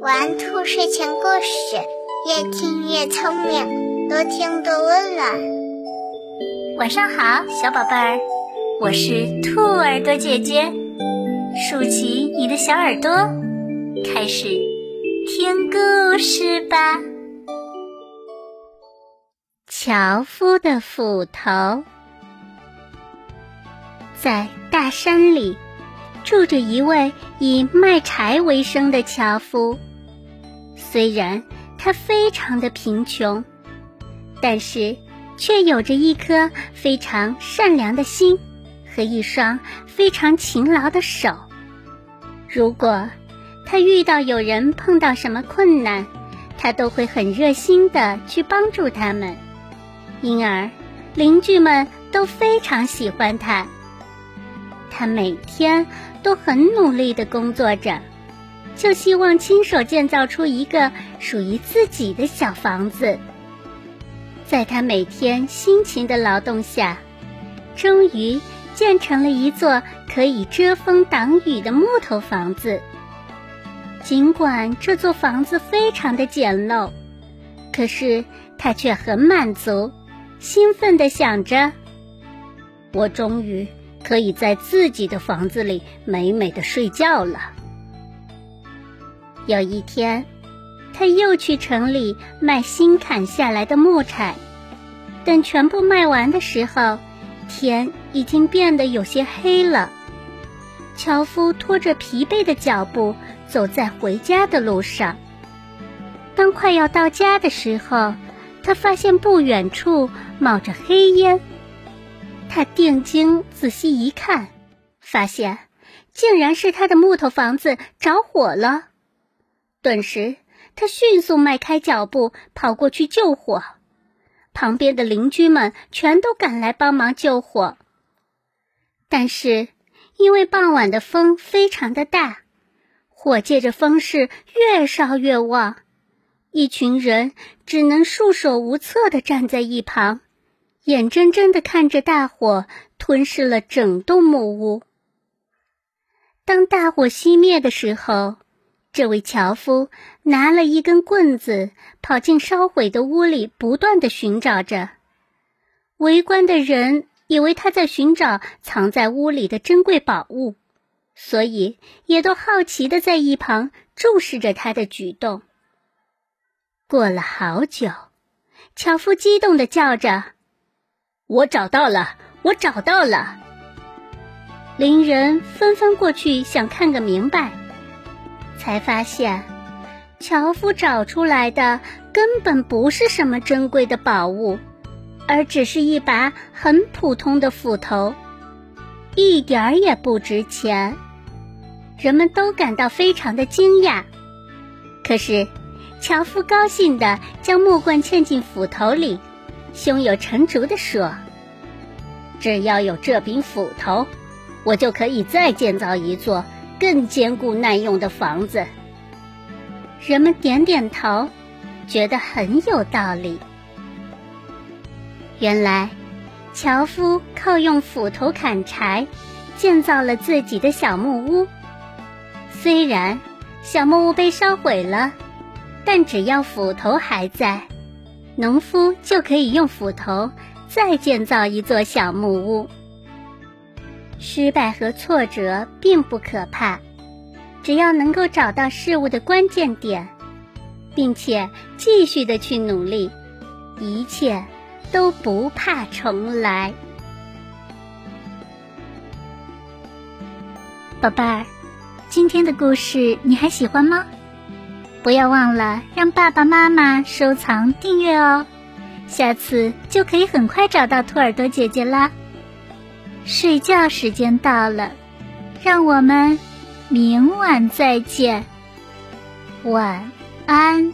玩兔睡前故事，越听越聪明，多听多温暖。晚上好，小宝贝儿，我是兔耳朵姐姐，竖起你的小耳朵，开始听故事吧。樵夫的斧头，在大山里。住着一位以卖柴为生的樵夫，虽然他非常的贫穷，但是却有着一颗非常善良的心和一双非常勤劳的手。如果他遇到有人碰到什么困难，他都会很热心的去帮助他们，因而邻居们都非常喜欢他。他每天都很努力的工作着，就希望亲手建造出一个属于自己的小房子。在他每天辛勤的劳动下，终于建成了一座可以遮风挡雨的木头房子。尽管这座房子非常的简陋，可是他却很满足，兴奋的想着：“我终于。”可以在自己的房子里美美的睡觉了。有一天，他又去城里卖新砍下来的木柴。等全部卖完的时候，天已经变得有些黑了。樵夫拖着疲惫的脚步走在回家的路上。当快要到家的时候，他发现不远处冒着黑烟。他定睛仔细一看，发现竟然是他的木头房子着火了。顿时，他迅速迈开脚步跑过去救火。旁边的邻居们全都赶来帮忙救火。但是，因为傍晚的风非常的大，火借着风势越烧越旺，一群人只能束手无策地站在一旁。眼睁睁地看着大火吞噬了整栋木屋。当大火熄灭的时候，这位樵夫拿了一根棍子，跑进烧毁的屋里，不断地寻找着。围观的人以为他在寻找藏在屋里的珍贵宝物，所以也都好奇地在一旁注视着他的举动。过了好久，樵夫激动地叫着。我找到了，我找到了！邻人纷纷过去想看个明白，才发现樵夫找出来的根本不是什么珍贵的宝物，而只是一把很普通的斧头，一点儿也不值钱。人们都感到非常的惊讶，可是樵夫高兴地将木棍嵌进斧头里。胸有成竹地说：“只要有这柄斧头，我就可以再建造一座更坚固耐用的房子。”人们点点头，觉得很有道理。原来，樵夫靠用斧头砍柴，建造了自己的小木屋。虽然小木屋被烧毁了，但只要斧头还在。农夫就可以用斧头再建造一座小木屋。失败和挫折并不可怕，只要能够找到事物的关键点，并且继续的去努力，一切都不怕重来。宝贝儿，今天的故事你还喜欢吗？不要忘了让爸爸妈妈收藏订阅哦，下次就可以很快找到兔耳朵姐姐啦。睡觉时间到了，让我们明晚再见，晚安。